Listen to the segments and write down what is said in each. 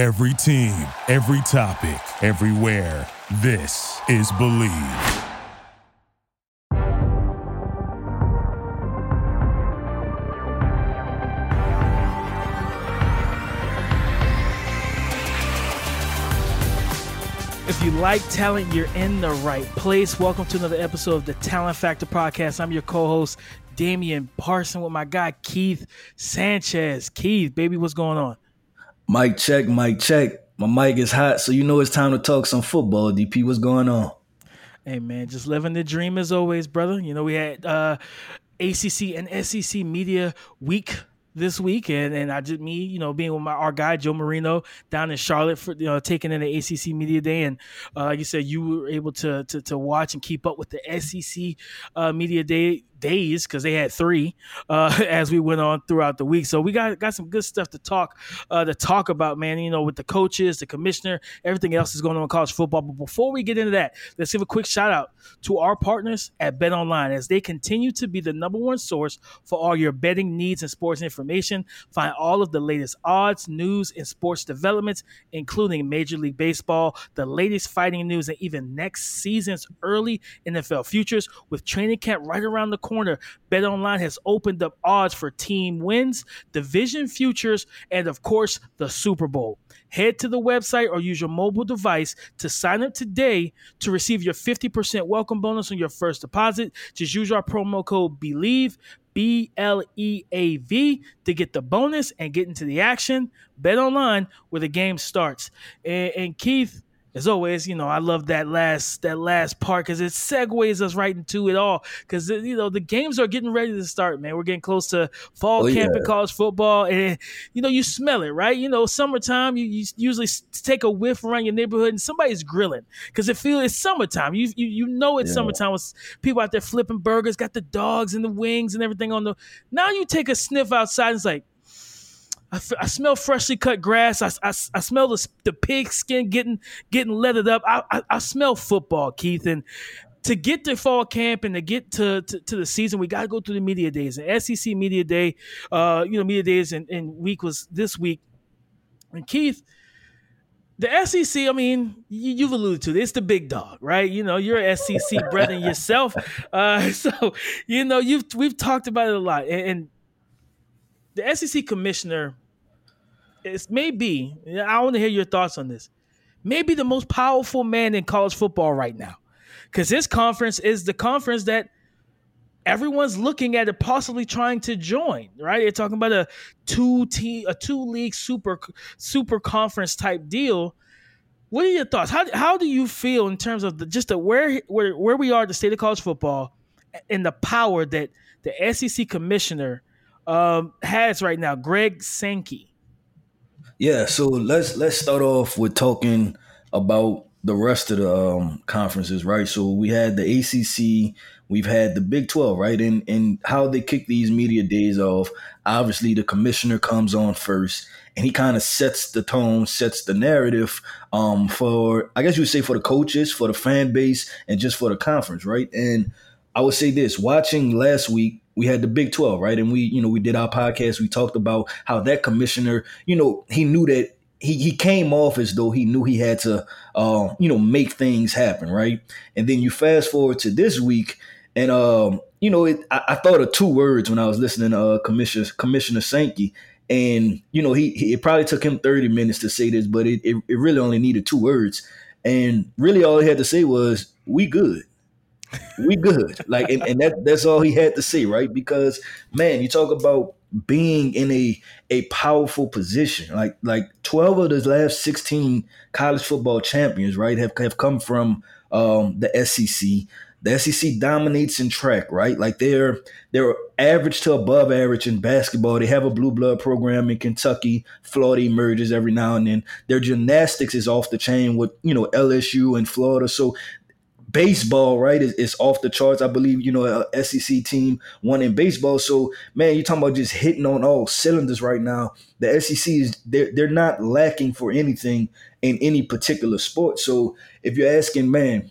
Every team, every topic, everywhere. This is Bleav. If you like talent, you're in the right place. Welcome to another episode of the Talent Factor Podcast. I'm your co-host, Damian Parson, with my guy Keith Sanchez. Keith, baby, what's going on? Mic check, mic check. My mic is hot, so you know it's time to talk some football. DP, what's going on? Hey man, just living the dream as always, brother. You know, we had uh ACC and SEC Media Week this week, and, and I just me, you know, being with my our guy Joe Marino down in Charlotte for you know taking in the ACC Media Day, and uh, like you said, you were able to, to to watch and keep up with the SEC uh, Media Day days because they had three uh, as we went on throughout the week. So we got got some good stuff to talk uh, to talk about, man. You know, with the coaches, the commissioner, everything else is going on in college football. But before we get into that, let's give a quick shout out to our partners at Bet Online as they continue to be the number one source for all your betting needs and sports information. Find all of the latest odds, news, and sports developments, including Major League Baseball, the latest fighting news, and even next season's early NFL futures with training camp right around the corner corner, BetOnline has opened up odds for team wins, division futures, and of course, the Super Bowl. Head to the website or use your mobile device to sign up today to receive your 50% welcome bonus on your first deposit. Just use our promo code BLEAV, B L E A V, to get the bonus and get into the action. Bet online where the game starts. And, and Keith, as always, you know, I love that last that last part because it segues us right into it all. Because uh, you know the games are getting ready to start, man. We're getting close to fall oh, camp yeah. in college football, and you know you smell it, right? You know, summertime, you, you usually take a whiff around your neighborhood, and somebody's grilling because it feels it's summertime. You you, you know it's yeah. summertime with people out there flipping burgers, got the dogs and the wings and everything on the. Now you take a sniff outside, and it's like I, f- I smell freshly cut grass. I, I, I smell the, the pig skin getting getting leathered up. I, I, I smell football, Keith. And to get to fall camp and to get to, to, to the season, we got to go through the media days. And SEC media day, uh, you know, media days and, and week was this week. And Keith, the SEC, I mean, you, have alluded to it. It's the big dog, right? You know, you're SEC brethren yourself. Uh, so, you know, you've we've talked about it a lot. And, and the SEC commissioner is maybe I want to hear your thoughts on this. Maybe the most powerful man in college football right now, because this conference is the conference that everyone's looking at it possibly trying to join. Right? You're talking about a two team, a two league super super conference type deal. What are your thoughts? How how do you feel in terms of the just the where where where we are, the state of college football, and the power that the SEC commissioner um, has right now, Greg Sankey. Yeah, so let's let's start off with talking about the rest of the um, conferences, right? So we had the ACC, we've had the Big Twelve, right? And and how they kick these media days off. Obviously, the commissioner comes on first, and he kind of sets the tone, sets the narrative um, for I guess you would say for the coaches, for the fan base, and just for the conference, right? And I would say this: watching last week, we had the Big 12, right? And we, you know, we did our podcast. We talked about how that commissioner, you know, he knew that he, he came off as though he knew he had to, uh, you know, make things happen, right? And then you fast forward to this week, and um, you know, it, I, I, thought of two words when I was listening to uh, Commissioner Commissioner Sankey, and you know, he, he, it probably took him thirty minutes to say this, but it, it, it really only needed two words, and really all he had to say was, "We good." We good. Like, and, and that that's all he had to say, right? Because man, you talk about being in a a powerful position. Like like twelve of the last sixteen college football champions, right, have have come from um, the SEC. The SEC dominates in track, right? Like they're they're average to above average in basketball. They have a blue blood program in Kentucky. Florida emerges every now and then. Their gymnastics is off the chain with you know LSU and Florida. So baseball, right, is, is off the charts. I believe, you know, a SEC team won in baseball. So, man, you're talking about just hitting on all cylinders right now. The SEC is they're they're not lacking for anything in any particular sport. So if you're asking, man,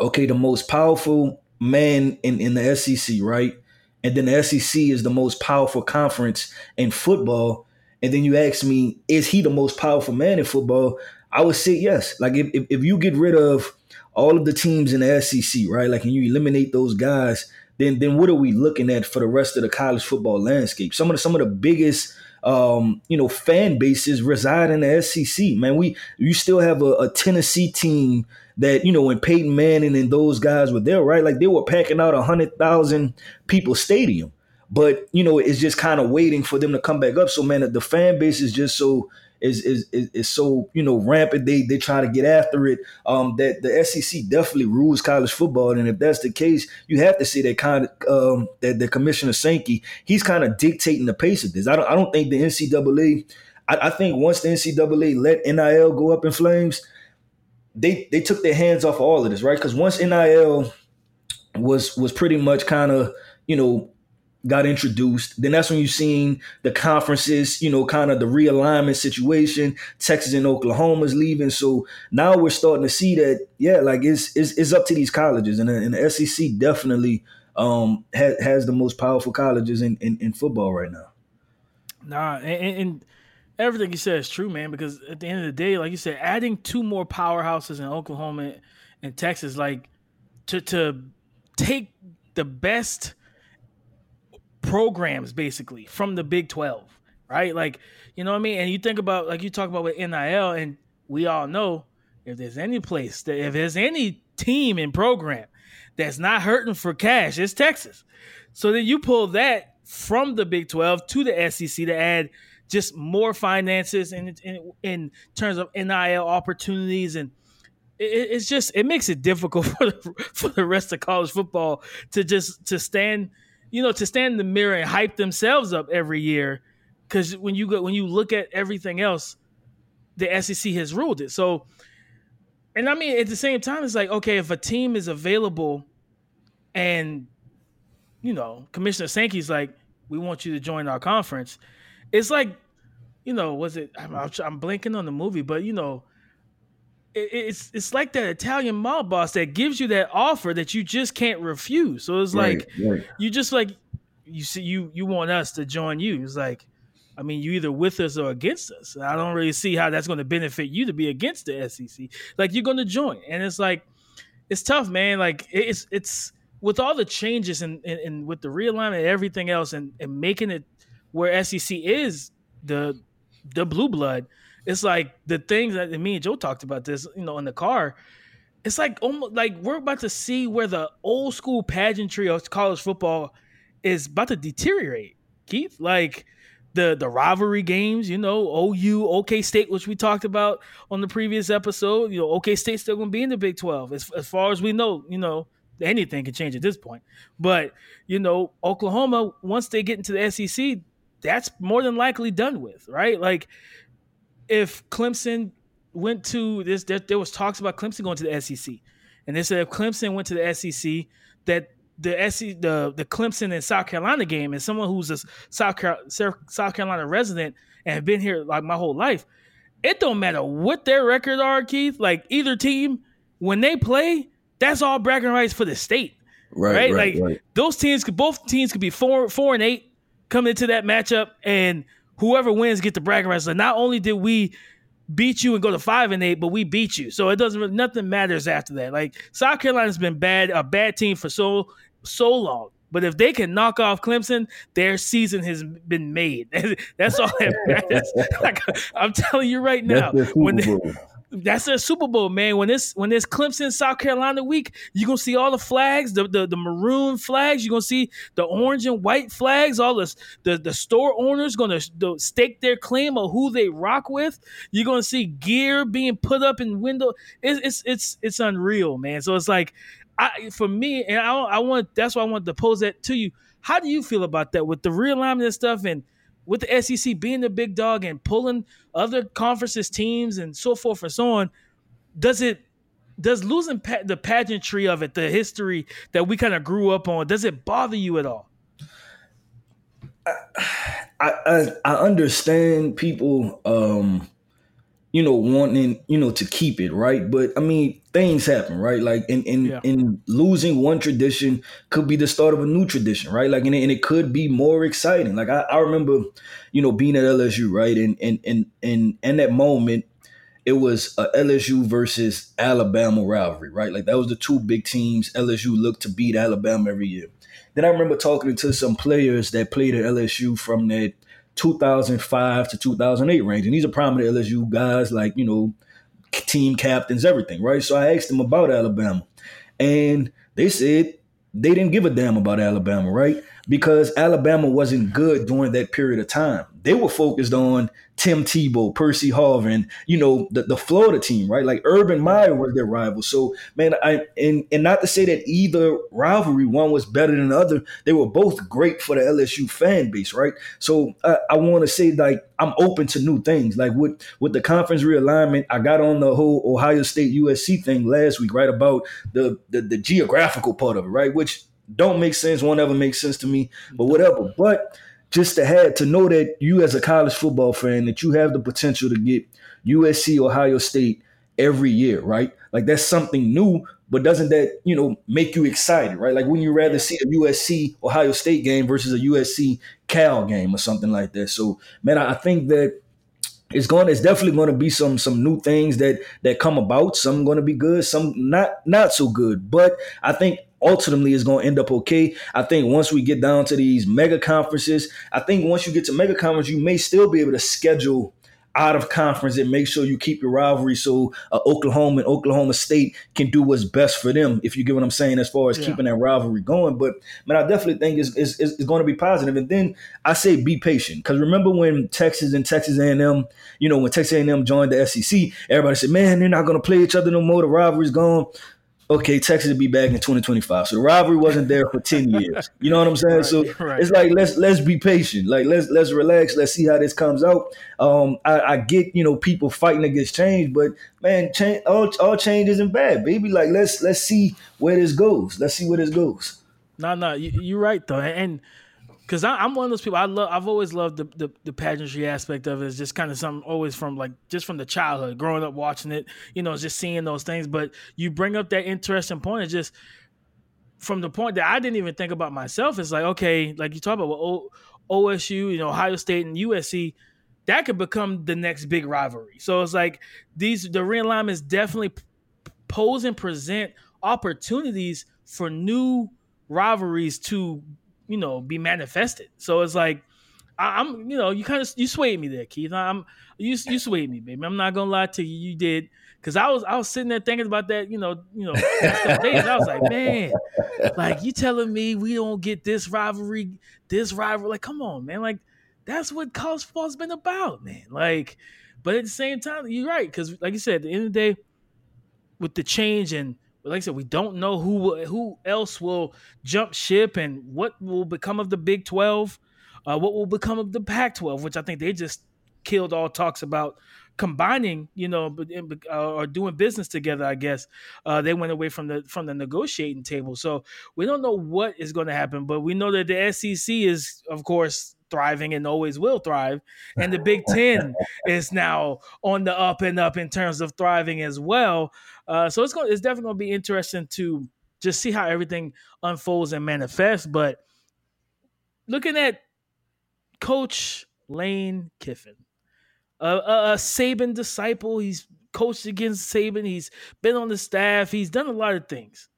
okay, the most powerful man in, in the SEC, right? And then the SEC is the most powerful conference in football. and then you ask me, is he the most powerful man in football? I would say yes. Like if, if, if you get rid of all of the teams in the SEC, right? Like and you eliminate those guys, then then what are we looking at for the rest of the college football landscape? Some of the some of the biggest um, you know, fan bases reside in the SEC. Man, we you still have a, a, Tennessee team that you know when Peyton Manning and those guys were there, right? Like they were packing out a hundred thousand people stadium, but you know it's just kind of waiting for them to come back up. So man, the fan base is just so is is is, is so you know rampant. They they try to get after it. Um, that the SEC definitely rules college football, and if that's the case, you have to see that kind of um, that the commissioner Sankey he's kind of dictating the pace of this. I don't I don't think the NCAA. I, I think once the NCAA let NIL go up in flames, they they took their hands off all of this, right? Because once NIL was was pretty much kind of you know got introduced. Then that's when you've seen the conferences, you know, kind of the realignment situation. Texas and Oklahoma's leaving. So now we're starting to see that, yeah, like it's it's, it's up to these colleges. And, and the SEC definitely um, has, has the most powerful colleges in, in, in football right now. Nah, and, and, everything you said is true, man, because at the end of the day, like you said, adding two more powerhouses in Oklahoma and Texas, like to to take the best – programs basically from the Big 12, right? Like, you know what I mean? And you think about, like, you talk about with NIL, and we all know if there's any place that, if there's any team and program that's not hurting for cash, it's Texas. So then you pull that from the Big 12 to the SEC to add just more finances in, in, in terms of NIL opportunities and it, it's just it makes it difficult for the, for the rest of college football to just to stand you know, to stand in the mirror and hype themselves up every year. Because when you go, when you look at everything else, the SEC has ruled it. So, and I mean, at the same time, it's like, okay, if a team is available, and you know, Commissioner Sankey's like, we want you to join our conference. It's like, you know, was it? I'm, I'm blinking on the movie, but you know, it's it's like that Italian mob boss that gives you that offer that you just can't refuse. So it's right, like right. you just like you see you you want us to join you. It's like I mean you either with us or against us. I don't really see how that's going to benefit you to be against the SEC. Like you're going to join, and it's like it's tough, man. Like it's it's with all the changes and and, and with the realignment and everything else, and and making it where SEC is the the blue blood it's like the things that me and Joe talked about this, you know, in the car. It's like almost like we're about to see where the old school pageantry of college football is about to deteriorate. Keith, like the the rivalry games, you know, OU, OK State, which we talked about on the previous episode. You know, OK State's still going to be in the Big Twelve, as as far as we know. You know, anything can change at this point. But you know, Oklahoma, once they get into the SEC, that's more than likely done with, right? Like if Clemson went to this, there, there, was talks about Clemson going to the SEC, and they said if Clemson went to the SEC, that the SEC, the the Clemson and South Carolina game, and someone who's a South Carolina, South Carolina resident and been here like my whole life, it don't matter what their record are, Keith. Like either team, when they play, that's all bragging rights for the state. Right, right, right like right. those teams could both teams could be four four and eight coming into that matchup and whoever wins get the bragging rights. So not only did we beat you and go to five and eight, but we beat you. So it doesn't nothing matters after that. Like South Carolina's been bad, a bad team for so so long. But if they can knock off Clemson, their season has been made. That's all that matters. like, I'm telling you right now, when they, that's a Super Bowl, man. When this when this Clemson South Carolina week, you're gonna see all the flags, the, the the maroon flags. You're gonna see the orange and white flags. All this the the store owners gonna stake their claim of who they rock with. You're gonna see gear being put up in window. It's it's it's it's unreal, man. So it's like, I for me, and I I want that's why I want to pose that to you. How do you feel about that with the realignment and stuff and with the SEC being the big dog and pulling other conferences teams and so forth and so on, does it does losing pa- the pageantry of it, the history that we kind of grew up on, does it bother you at all? I, I I understand people, um, you know, wanting, you know, to keep it, right? But I mean, things happen, right? Like in in, yeah. in losing one tradition could be the start of a new tradition, right? Like and it, and it could be more exciting. Like I, I remember, you know, being at LSU, right? And and and and in that moment, it was a LSU versus Alabama rivalry, right? Like that was the two big teams. LSU looked to beat Alabama every year. Then I remember talking to some players that played at LSU from that 2005 to 2008 range. And these are prominent LSU guys like, you know, team captains, everything, right? So I asked them about Alabama. And they said they didn't give a damn about Alabama, right? Because Alabama wasn't good during that period of time. They were focused on Tim Tebow, Percy Harvin, you know, the, the Florida team, right? Like Urban Meyer was their rival. So, man, I and and not to say that either rivalry one was better than the other. They were both great for the LSU fan base, right? So I, I want to say like I'm open to new things. Like with with the conference realignment, I got on the whole Ohio State USC thing last week, right? About the the, the geographical part of it, right? Which don't make sense, won't ever make sense to me, but whatever. But just to have to know that you as a college football fan that you have the potential to get USC Ohio State every year, right? Like that's something new, but doesn't that, you know, make you excited, right? Like when you rather see a USC Ohio State game versus a USC Cal game or something like that. So, man, I think that it's going it's definitely going to be some some new things that that come about some going to be good some not not so good but i think ultimately is going to end up okay. I think once we get down to these mega conferences, I think once you get to mega conference, you may still be able to schedule out of conference and make sure you keep your rivalry so uh, Oklahoma and Oklahoma State can do what's best for them, if you get what I'm saying, as far as yeah. keeping that rivalry going. But man, I definitely think it's, it's, it's going to be positive. And then I say be patient because remember when Texas and Texas A&M, you know, when Texas A&M joined the SEC, everybody said, man, they're not going to play each other no more. The rivalry's gone okay, Texas will be back in 2025. So the rivalry wasn't there for 10 years. You know what I'm saying? Right, so right. it's like let's let's be patient. Like let's let's relax. Let's see how this comes out. Um, I, I get you know people fighting against change, but man, change all all change isn't bad, baby. Like let's let's see where this goes. Let's see where this goes. No, no, you, are right though, and because I'm one of those people. I love. I've always loved the, the, the pageantry aspect of it. It's just kind of something always from like just from the childhood, growing up watching it. You know, just seeing those things. But you bring up that interesting point. It's just from the point that I didn't even think about myself. It's like okay, like you talk about well, OSU, you know, Ohio State and USC. That could become the next big rivalry. So it's like these the realignments definitely pose and present opportunities for new rivalries to you know be manifested. So it's like I, am you know you kind of you swayed me there, Keith. I'm you you swayed me, baby. I'm not gonna lie to you, you did. Cause I was I was sitting there thinking about that, you know, you know, days. I was like, man, like you telling me we don't get this rivalry, this rivalry. Like, come on, man. Like, that's what college football's been about, man. Like, but at the same time, you're right. Cause like you said, at the end of the day, with the change and like I said, we don't know who who else will jump ship and what will become of the Big Twelve, uh, what will become of the Pac twelve, which I think they just killed all talks about combining, you know, uh, or doing business together. I guess uh, they went away from the from the negotiating table. So we don't know what is going to happen, but we know that the SEC is, of course, thriving and always will thrive. And the Big Ten is now on the up and up in terms of thriving as well. Uh, so it's going it's definitely going to be interesting to just see how everything unfolds and manifests. But looking at Coach Lane Kiffin, a, a, a Saban disciple, he's coached against Saban. He's been on the staff. He's done a lot of things.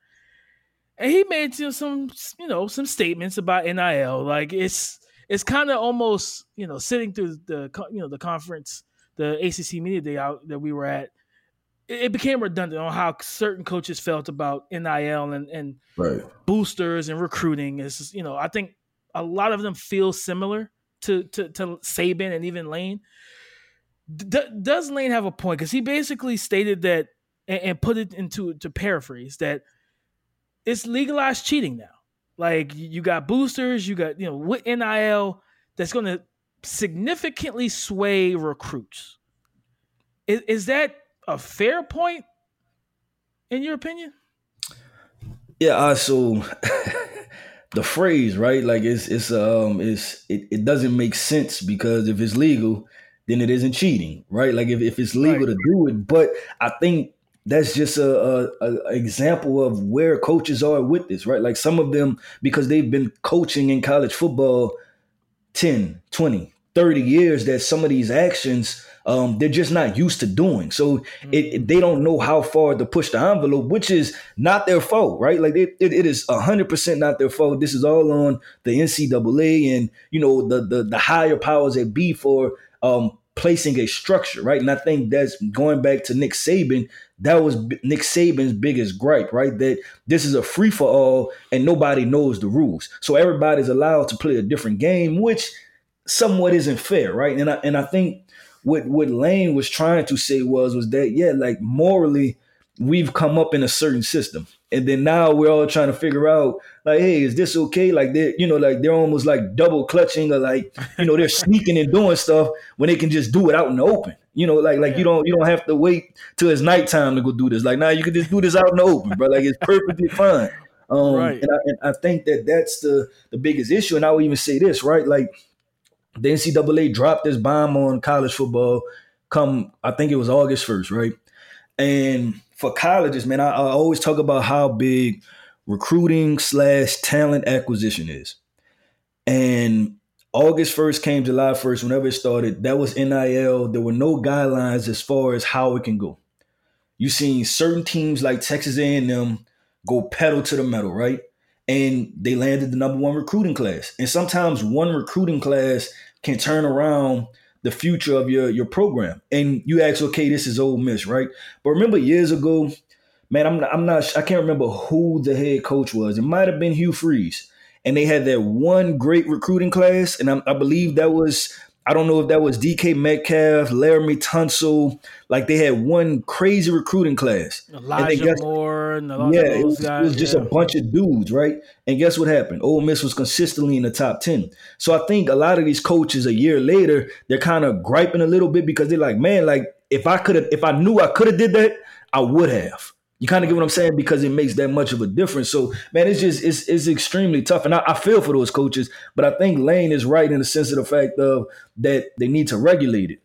And he made you know, some, you know, some statements about NIL. Like it's it's kind of almost you know sitting through the you know the conference, the ACC media day out that we were at. It, became redundant on how certain coaches felt about NIL and and right. boosters and recruiting. Is you know I think a lot of them feel similar to to, to Saban and even Lane. D- does Lane have a point? Because he basically stated that and, and put it into to paraphrase that it's legalized cheating now. Like you got boosters, you got you know with NIL that's going to significantly sway recruits. Is, is that a fair point in your opinion? Yeah, uh, so the phrase, right? Like it's it's um it's it, it doesn't make sense because if it's legal, then it isn't cheating, right? Like if, if it's legal right. to do it. But I think that's just a, a, a, example of where coaches are with this, right? Like some of them, because they've been coaching in college football 10, 20, 30 years, that some of these actions um, they're just not used to doing. So mm-hmm. it, it, they don't know how far to push the envelope, which is not their fault, right? Like it, it, it is hundred percent not their fault. This is all on the NCAA and you know the the, the higher powers that be for um, placing a structure, right? And I think that's going back to Nick Saban. That was Nick Saban's biggest gripe, right? That this is a free for all and nobody knows the rules. So everybody's allowed to play a different game, which somewhat isn't fair, right? And I and I think what what Lane was trying to say was was that yeah, like morally, we've come up in a certain system, and then now we're all trying to figure out like, hey, is this okay? Like they, you know, like they're almost like double clutching or like you know they're sneaking and doing stuff when they can just do it out in the open. You know, like like yeah. you don't you don't have to wait till it's nighttime to go do this. Like now you can just do this out in the open, bro. Like it's perfectly fine. Um, right. and, I, and I think that that's the the biggest issue. And I would even say this, right? Like the NCAA dropped this bomb on college football come, I think it was August 1st, right? And for colleges, man, I, I always talk about how big recruiting slash talent acquisition is. And August 1st came July 1st, whenever it started, that was NIL. There were no guidelines as far as how it can go. You seen certain teams like Texas A&M go pedal to the metal, right? And they landed the number one recruiting class. And sometimes one recruiting class can turn around the future of your your program. And you ask, okay, this is Ole Miss, right? But remember years ago, man, I'm not, I'm not I can't remember who the head coach was. It might have been Hugh Freeze, and they had that one great recruiting class, and I, I believe that was I don't know if that was DK Metcalf, Laremy Tunsil. Like they had one crazy recruiting class. Elijah and guess, Moore and yeah, it was, guys, it was just yeah. a bunch of dudes, right? And guess what happened? Ole Miss was consistently in the top ten. So I think a lot of these coaches a year later they're kind of griping a little bit because they're like, man, like if I could have, if I knew I could have did that, I would have. You kind of get what I'm saying because it makes that much of a difference. So man, it's just it's it's extremely tough, and I, I, feel for those coaches. But I think Lane is right in the sense of the fact of that they need to regulate it.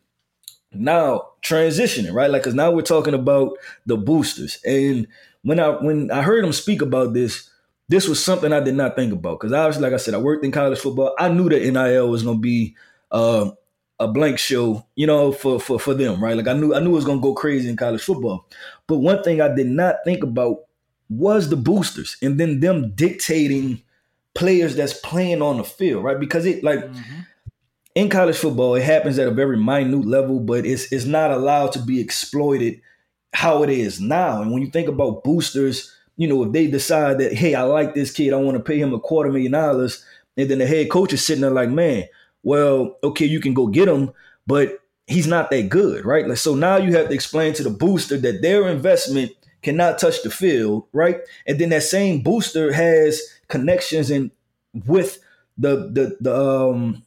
Now transitioning right, like because now we're talking about the boosters, and when I when I heard him speak about this, this was something I did not think about because obviously, like I said, I worked in college football. I knew that NIL was going to be uh, a blank show, you know, for for for them, right? Like I knew I knew it was gonna go crazy in college football. But one thing I did not think about was the boosters and then them dictating players that's playing on the field, right? Because it like mm-hmm. in college football, it happens at a very minute level, but it's it's not allowed to be exploited how it is now. And when you think about boosters, you know, if they decide that, hey, I like this kid, I want to pay him a quarter million dollars, and then the head coach is sitting there like, man, well, okay, you can go get him, but he's not that good, right? So now you have to explain to the booster that their investment cannot touch the field, right? And then that same booster has connections and with the the the um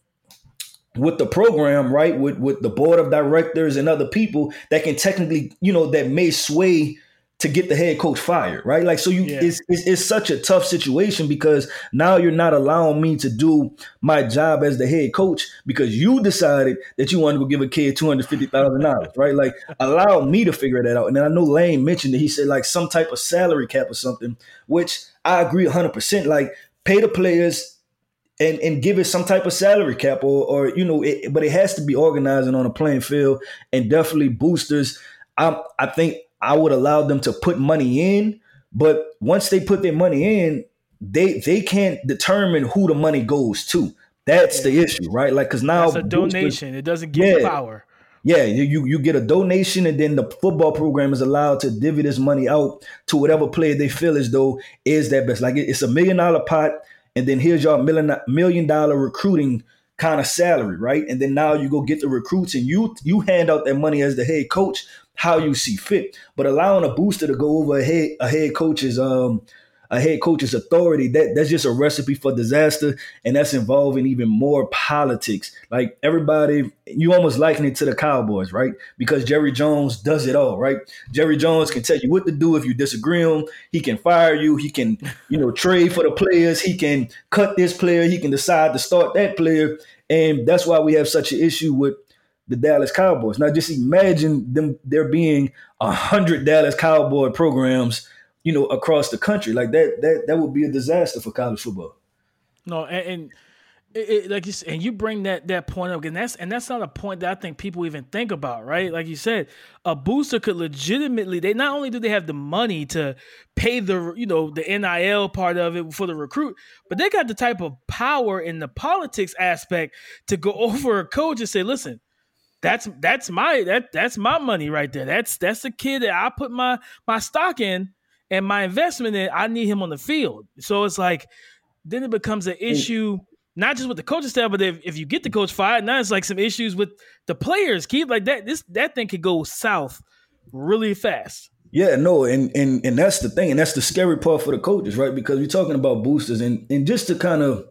with the program, right? With with the board of directors and other people that can technically, you know, that may sway to get the head coach fired, right? Like, so you, yeah. it's, it's, it's such a tough situation because now you're not allowing me to do my job as the head coach because you decided that you wanted to give a kid two hundred fifty thousand dollars, right? Like, allow me to figure that out. And then I know Lane mentioned that he said like some type of salary cap or something, which I agree hundred percent. Like, pay the players and and give it some type of salary cap or or you know, it, but it has to be organizing on a playing field and definitely boosters. I I think I would allow them to put money in, but once they put their money in, they they can't determine who the money goes to. That's yeah. the issue, right? Like because now it's a donation. It doesn't give yeah, power. Yeah, you you get a donation, and then the football program is allowed to divvy this money out to whatever player they feel as though is that best. Like it's a million dollar pot, and then here's your million million dollar recruiting kind of salary, right? And then now you go get the recruits and you you hand out that money as the head coach how you see fit. But allowing a booster to go over a head a head coach's um a head coach's authority that that's just a recipe for disaster and that's involving even more politics. Like everybody you almost liken it to the cowboys right? Because jerry jones does it all right? Jerry jones can tell you what to do if you disagree him. He can fire you. He can you know trade for the players. He can cut this player. He can decide to start that player. And that's why we have such an issue with the Dallas Cowboys. Now just imagine them there being a hundred Dallas Cowboy programs, you know, across the country. Like that that that would be a disaster for college football. No, and, and it, it, like you said, and you bring that that point up, and that's and that's not a point that I think people even think about, right? Like you said, a booster could legitimately. They not only do they have the money to pay the you know the nil part of it for the recruit, but they got the type of power in the politics aspect to go over a coach and say, listen. That's that's my that that's my money right there. That's that's the kid that I put my my stock in and my investment in. I need him on the field. So it's like then it becomes an issue not just with the coaching staff, but if, if you get the coach fired, now it's like some issues with the players. Keep like that. This that thing could go south really fast. Yeah, no, and and and that's the thing, and that's the scary part for the coaches, right? Because we're talking about boosters, and and just to kind of,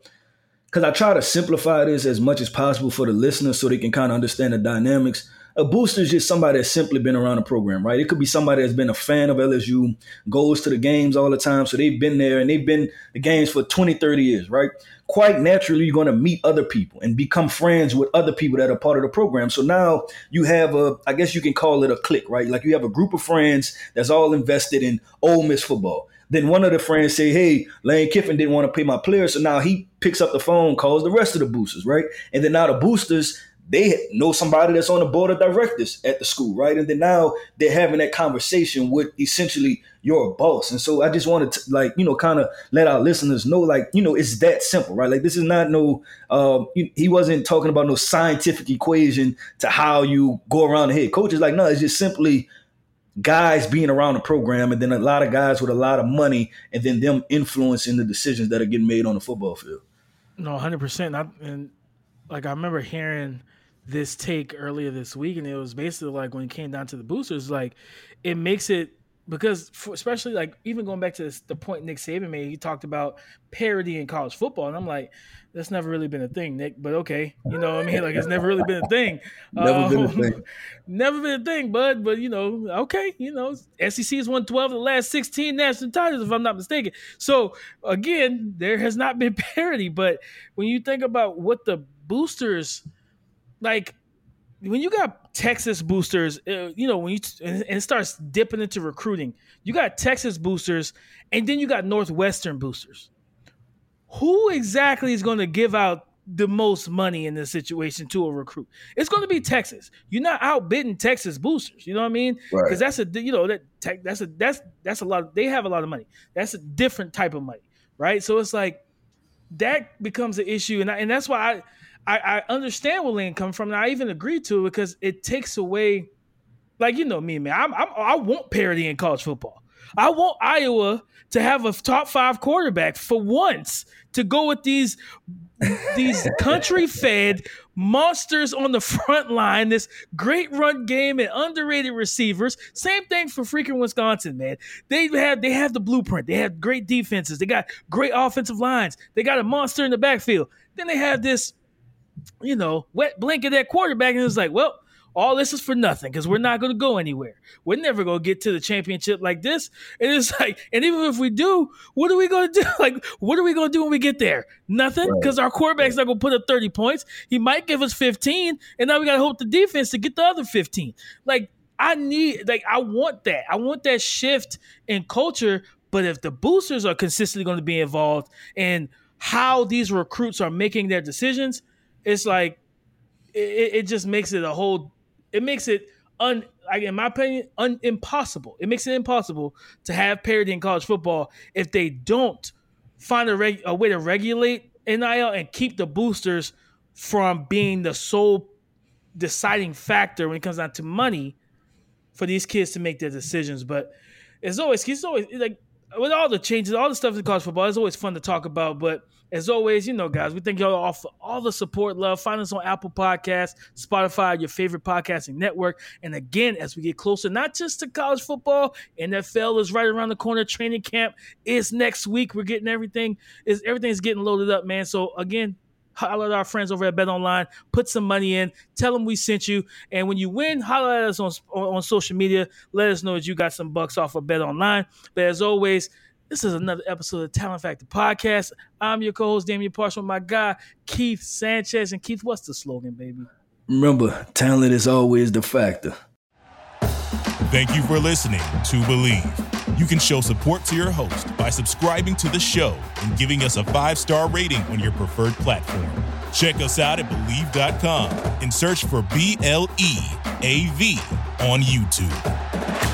because I try to simplify this as much as possible for the listeners, so they can kind of understand the dynamics a booster is just somebody that's simply been around the program, right? It could be somebody that's been a fan of LSU, goes to the games all the time. So they've been there and they've been the games for 20, 30 years, right? Quite naturally, you're going to meet other people and become friends with other people that are part of the program. So now you have a, I guess you can call it a clique, right? Like you have a group of friends that's all invested in Ole Miss football. Then one of the friends say, "Hey, Lane Kiffin didn't want to pay my players, so now he picks up the phone, calls the rest of the boosters, right? And then now the boosters they know somebody that's on the board of directors at the school, right? And then now they're having that conversation with essentially your boss. And so I just wanted to like, you know, kind of let our listeners know, like, you know, it's that simple, right? Like this is not no um he wasn't talking about no scientific equation to how you go around the head. Coach is like, no, it's just simply guys being around the program and then a lot of guys with a lot of money and then them influencing the decisions that are getting made on the football field. No, 100%. and like I remember hearing this take earlier this week, and it was basically like when it came down to the boosters, like it makes it because for, especially like even going back to this, the point Nick Saban made, he talked about parity in college football, and I'm like, that's never really been a thing, Nick. But okay, you know, what I mean, like it's never really been a thing. never um, been a um, thing. Never been a thing, bud. But you know, okay, you know, SEC is won 12 of the last 16 national titles, if I'm not mistaken. So again, there has not been parity. But when you think about what the boosters like when you got Texas boosters, uh, you know, when you and it starts dipping into recruiting, you got Texas boosters, and then you got Northwestern boosters. Who exactly is going to give out the most money in this situation to a recruit? It's going to be Texas. You're not outbidding Texas boosters. You know what I mean? Because right. that's a you know that that's a that's that's a lot. Of, they have a lot of money. That's a different type of money, right? So it's like that becomes an issue, and I, and that's why I I, I understand where Lane comes from, and I even agree to it because it takes away, like you know me, man. I'm, I'm, I want parity in college football. I want Iowa to have a top five quarterback for once to go with these these country fed monsters on the front line, this great run game and underrated receivers. Same thing for freaking Wisconsin, man. They have they have the blueprint. They have great defenses. They got great offensive lines. They got a monster in the backfield. Then they have this you know, wet blanket that quarterback, and it's like, well, all this is for nothing because we're not going to go anywhere. We're never going to get to the championship like this. And it's like, and even if we do, what are we going to do? Like, what are we going to do when we get there? Nothing because right. our quarterback's not going to put up 30 points. He might give us 15, and now we got to hope the defense to get the other 15. Like, I need, like, I want that. I want that shift in culture. But if the boosters are consistently going to be involved in how these recruits are making their decisions – it's like it, it just makes it a whole. It makes it un. Like in my opinion, un, impossible. It makes it impossible to have parity in college football if they don't find a, reg, a way to regulate NIL and keep the boosters from being the sole deciding factor when it comes down to money for these kids to make their decisions. But it's always it's always like with all the changes, all the stuff in college football, it's always fun to talk about. But as always, you know, guys, we thank y'all all for all the support, love. Find us on Apple Podcasts, Spotify, your favorite podcasting network. And again, as we get closer, not just to college football, NFL is right around the corner. Training camp is next week. We're getting everything is everything's getting loaded up, man. So again, holler at our friends over at Bet Online. Put some money in. Tell them we sent you. And when you win, holler at us on, on, on social media. Let us know that you got some bucks off of Bet Online. But as always, this is another episode of Talent Factor Podcast. I'm your co-host, Damian Parson, my guy, Keith Sanchez. And Keith, what's the slogan, baby? Remember, talent is always the factor. Thank you for listening to Bleav. You can show support to your host by subscribing to the show and giving us a five star rating on your preferred platform. Check us out at Bleav.com and search for B L E A V on YouTube.